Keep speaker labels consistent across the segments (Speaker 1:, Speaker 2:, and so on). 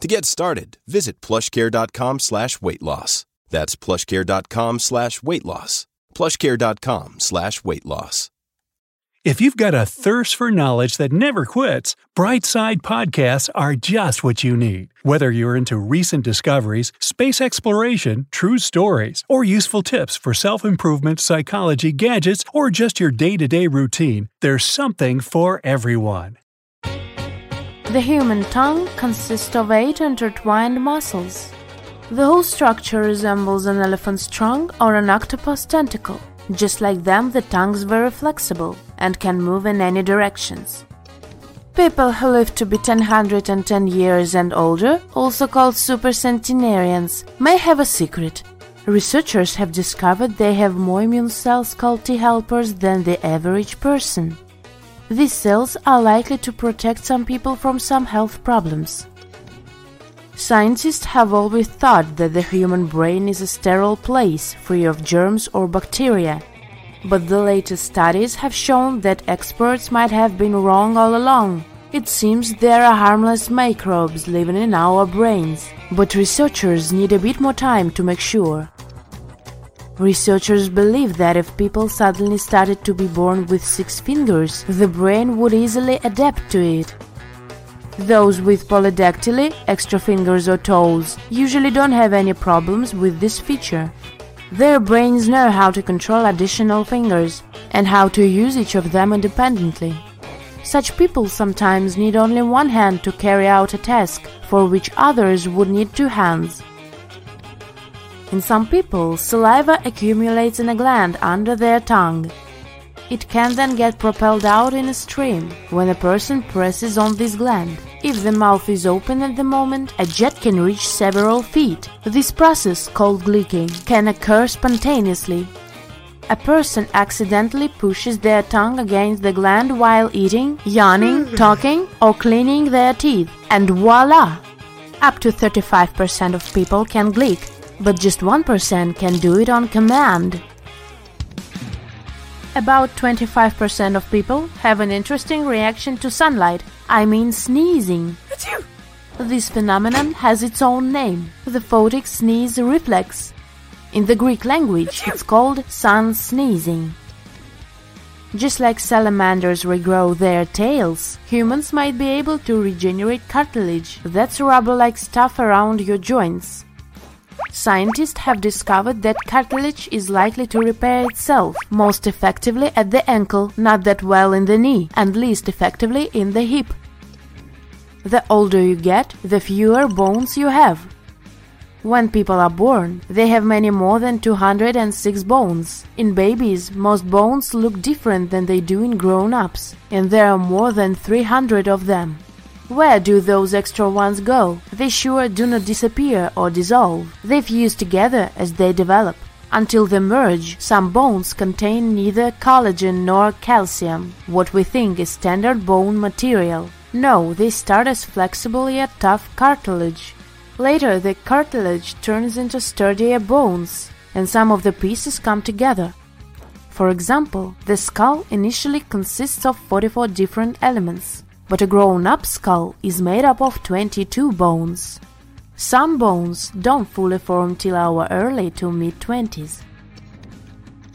Speaker 1: To get started, visit plushcare.com slash weight loss. That's plushcare.com slash weight loss. Plushcare.com slash weight loss.
Speaker 2: If you've got a thirst for knowledge that never quits, Brightside Podcasts are just what you need. Whether you're into recent discoveries, space exploration, true stories, or useful tips for self improvement, psychology, gadgets, or just your day to day routine, there's something for everyone.
Speaker 3: The human tongue consists of eight intertwined muscles. The whole structure resembles an elephant's trunk or an octopus tentacle. Just like them, the tongue's very flexible and can move in any directions. People who live to be 110 years and older, also called supercentenarians, may have a secret. Researchers have discovered they have more immune cells called T helpers than the average person. These cells are likely to protect some people from some health problems. Scientists have always thought that the human brain is a sterile place, free of germs or bacteria. But the latest studies have shown that experts might have been wrong all along. It seems there are harmless microbes living in our brains, but researchers need a bit more time to make sure. Researchers believe that if people suddenly started to be born with six fingers, the brain would easily adapt to it. Those with polydactyly, extra fingers or toes, usually don't have any problems with this feature. Their brains know how to control additional fingers and how to use each of them independently. Such people sometimes need only one hand to carry out a task for which others would need two hands. In some people, saliva accumulates in a gland under their tongue. It can then get propelled out in a stream when a person presses on this gland. If the mouth is open at the moment, a jet can reach several feet. This process, called gleeking, can occur spontaneously. A person accidentally pushes their tongue against the gland while eating, yawning, hmm. talking, or cleaning their teeth, and voila! Up to 35% of people can gleek, but just 1% can do it on command. About 25% of people have an interesting reaction to sunlight. I mean sneezing. This phenomenon has its own name, the photic sneeze reflex. In the Greek language, it's called sun sneezing. Just like salamanders regrow their tails, humans might be able to regenerate cartilage, that's rubber-like stuff around your joints. Scientists have discovered that cartilage is likely to repair itself, most effectively at the ankle, not that well in the knee, and least effectively in the hip. The older you get, the fewer bones you have. When people are born, they have many more than 206 bones. In babies, most bones look different than they do in grown ups, and there are more than 300 of them. Where do those extra ones go? They sure do not disappear or dissolve. They fuse together as they develop. Until they merge, some bones contain neither collagen nor calcium, what we think is standard bone material. No, they start as flexible yet tough cartilage. Later, the cartilage turns into sturdier bones, and some of the pieces come together. For example, the skull initially consists of 44 different elements but a grown up skull is made up of 22 bones. Some bones don't fully form till our early to mid 20s.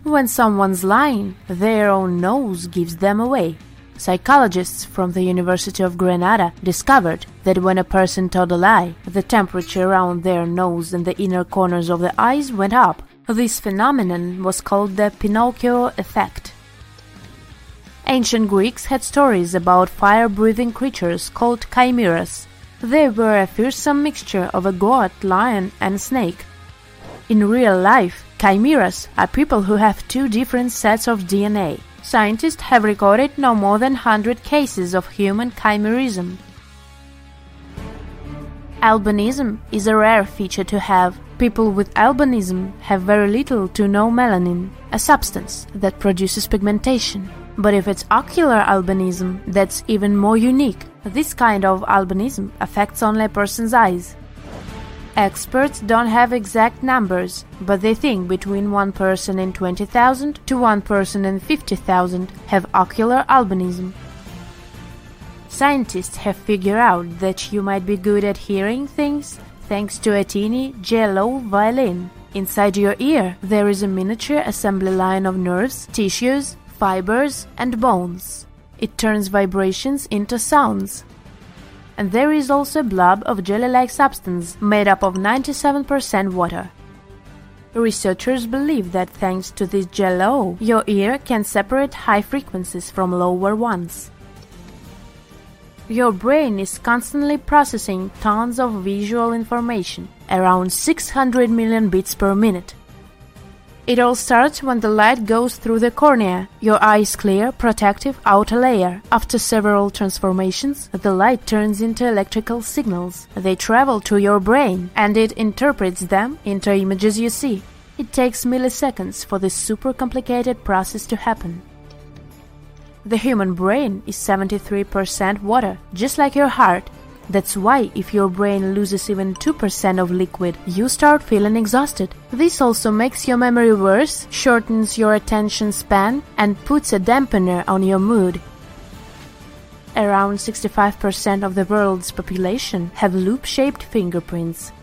Speaker 3: When someone's lying, their own nose gives them away. Psychologists from the University of Granada discovered that when a person told a lie, the temperature around their nose and the inner corners of the eyes went up. This phenomenon was called the Pinocchio effect. Ancient Greeks had stories about fire-breathing creatures called chimeras. They were a fearsome mixture of a goat, lion, and snake. In real life, chimeras are people who have two different sets of DNA. Scientists have recorded no more than 100 cases of human chimerism. Albinism is a rare feature to have. People with albinism have very little to no melanin, a substance that produces pigmentation. But if it's ocular albinism, that's even more unique. This kind of albinism affects only a person's eyes. Experts don't have exact numbers, but they think between one person in 20,000 to one person in 50,000 have ocular albinism. Scientists have figured out that you might be good at hearing things thanks to a teeny jello violin. Inside your ear, there is a miniature assembly line of nerves, tissues, fibers, and bones. It turns vibrations into sounds. And there is also a blob of jelly-like substance made up of 97% water. Researchers believe that thanks to this jello, your ear can separate high frequencies from lower ones. Your brain is constantly processing tons of visual information, around 600 million bits per minute. It all starts when the light goes through the cornea, your eye's clear, protective outer layer. After several transformations, the light turns into electrical signals. They travel to your brain, and it interprets them into images you see. It takes milliseconds for this super complicated process to happen. The human brain is 73% water, just like your heart. That's why if your brain loses even 2% of liquid, you start feeling exhausted. This also makes your memory worse, shortens your attention span, and puts a dampener on your mood. Around 65% of the world's population have loop-shaped fingerprints.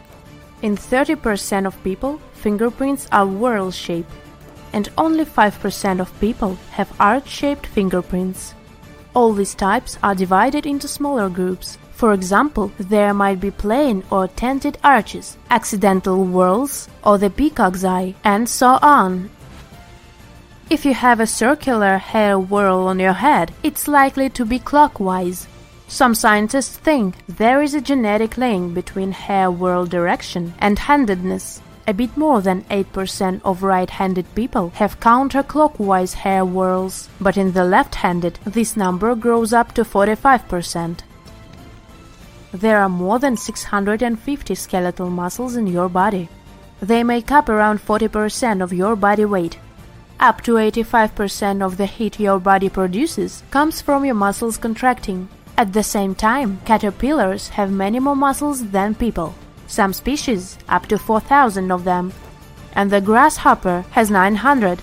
Speaker 3: In 30% of people, fingerprints are whorl-shaped and only 5% of people have arch-shaped fingerprints. All these types are divided into smaller groups. For example, there might be plain or tented arches, accidental whorls, or the peacock's eye, and so on. If you have a circular hair whorl on your head, it's likely to be clockwise. Some scientists think there is a genetic link between hair whorl direction and handedness. A bit more than 8% of right-handed people have counterclockwise hair whorls, but in the left-handed this number grows up to 45%. There are more than 650 skeletal muscles in your body. They make up around 40% of your body weight. Up to 85% of the heat your body produces comes from your muscles contracting. At the same time, caterpillars have many more muscles than people some species up to 4,000 of them, and the grasshopper has 900.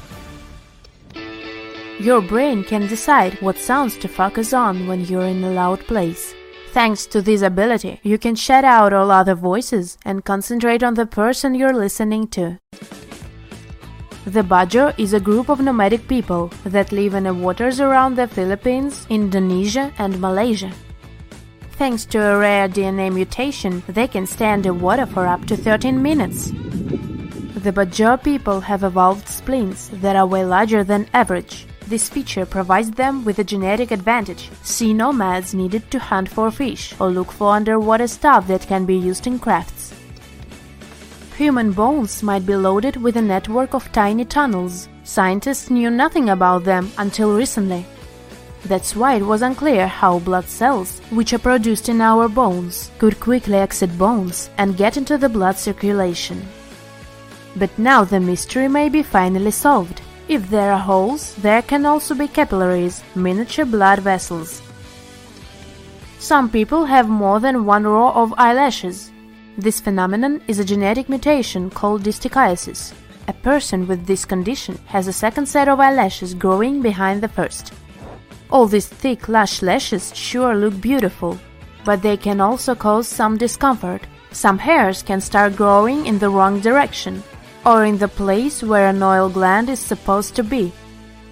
Speaker 3: Your brain can decide what sounds to focus on when you're in a loud place. Thanks to this ability, you can shut out all other voices and concentrate on the person you're listening to. The Bajo is a group of nomadic people that live in the waters around the Philippines, Indonesia, and Malaysia. Thanks to a rare DNA mutation, they can stay underwater for up to 13 minutes. The Bajo people have evolved spleens that are way larger than average. This feature provides them with a genetic advantage. Sea nomads needed to hunt for fish or look for underwater stuff that can be used in crafts. Human bones might be loaded with a network of tiny tunnels. Scientists knew nothing about them until recently. That's why it was unclear how blood cells, which are produced in our bones, could quickly exit bones and get into the blood circulation. But now the mystery may be finally solved. If there are holes, there can also be capillaries, miniature blood vessels. Some people have more than one row of eyelashes. This phenomenon is a genetic mutation called distichiasis. A person with this condition has a second set of eyelashes growing behind the first. All these thick lush lashes sure look beautiful, but they can also cause some discomfort. Some hairs can start growing in the wrong direction, or in the place where an oil gland is supposed to be.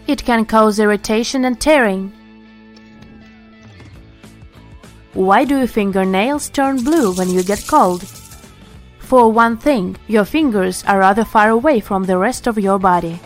Speaker 3: It can cause irritation and tearing. Why do your fingernails turn blue when you get cold? For one thing, your fingers are rather far away from the rest of your body,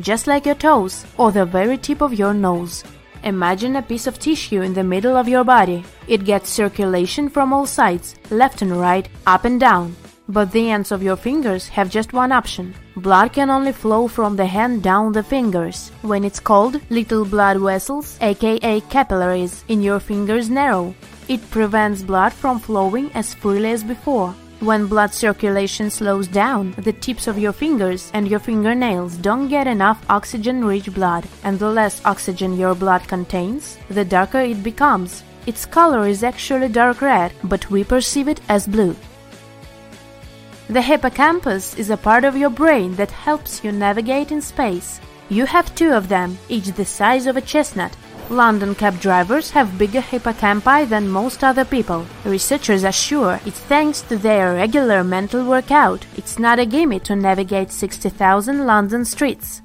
Speaker 3: just like your toes or the very tip of your nose. Imagine a piece of tissue in the middle of your body. It gets circulation from all sides, left and right, up and down. But the ends of your fingers have just one option. Blood can only flow from the hand down the fingers. When it's cold, little blood vessels, aka capillaries, in your fingers narrow. It prevents blood from flowing as freely as before. When blood circulation slows down, the tips of your fingers and your fingernails don't get enough oxygen rich blood, and the less oxygen your blood contains, the darker it becomes. Its color is actually dark red, but we perceive it as blue. The hippocampus is a part of your brain that helps you navigate in space. You have two of them, each the size of a chestnut. London cab drivers have bigger hippocampi than most other people. Researchers are sure it's thanks to their regular mental workout. It's not a gimme to navigate 60,000 London streets.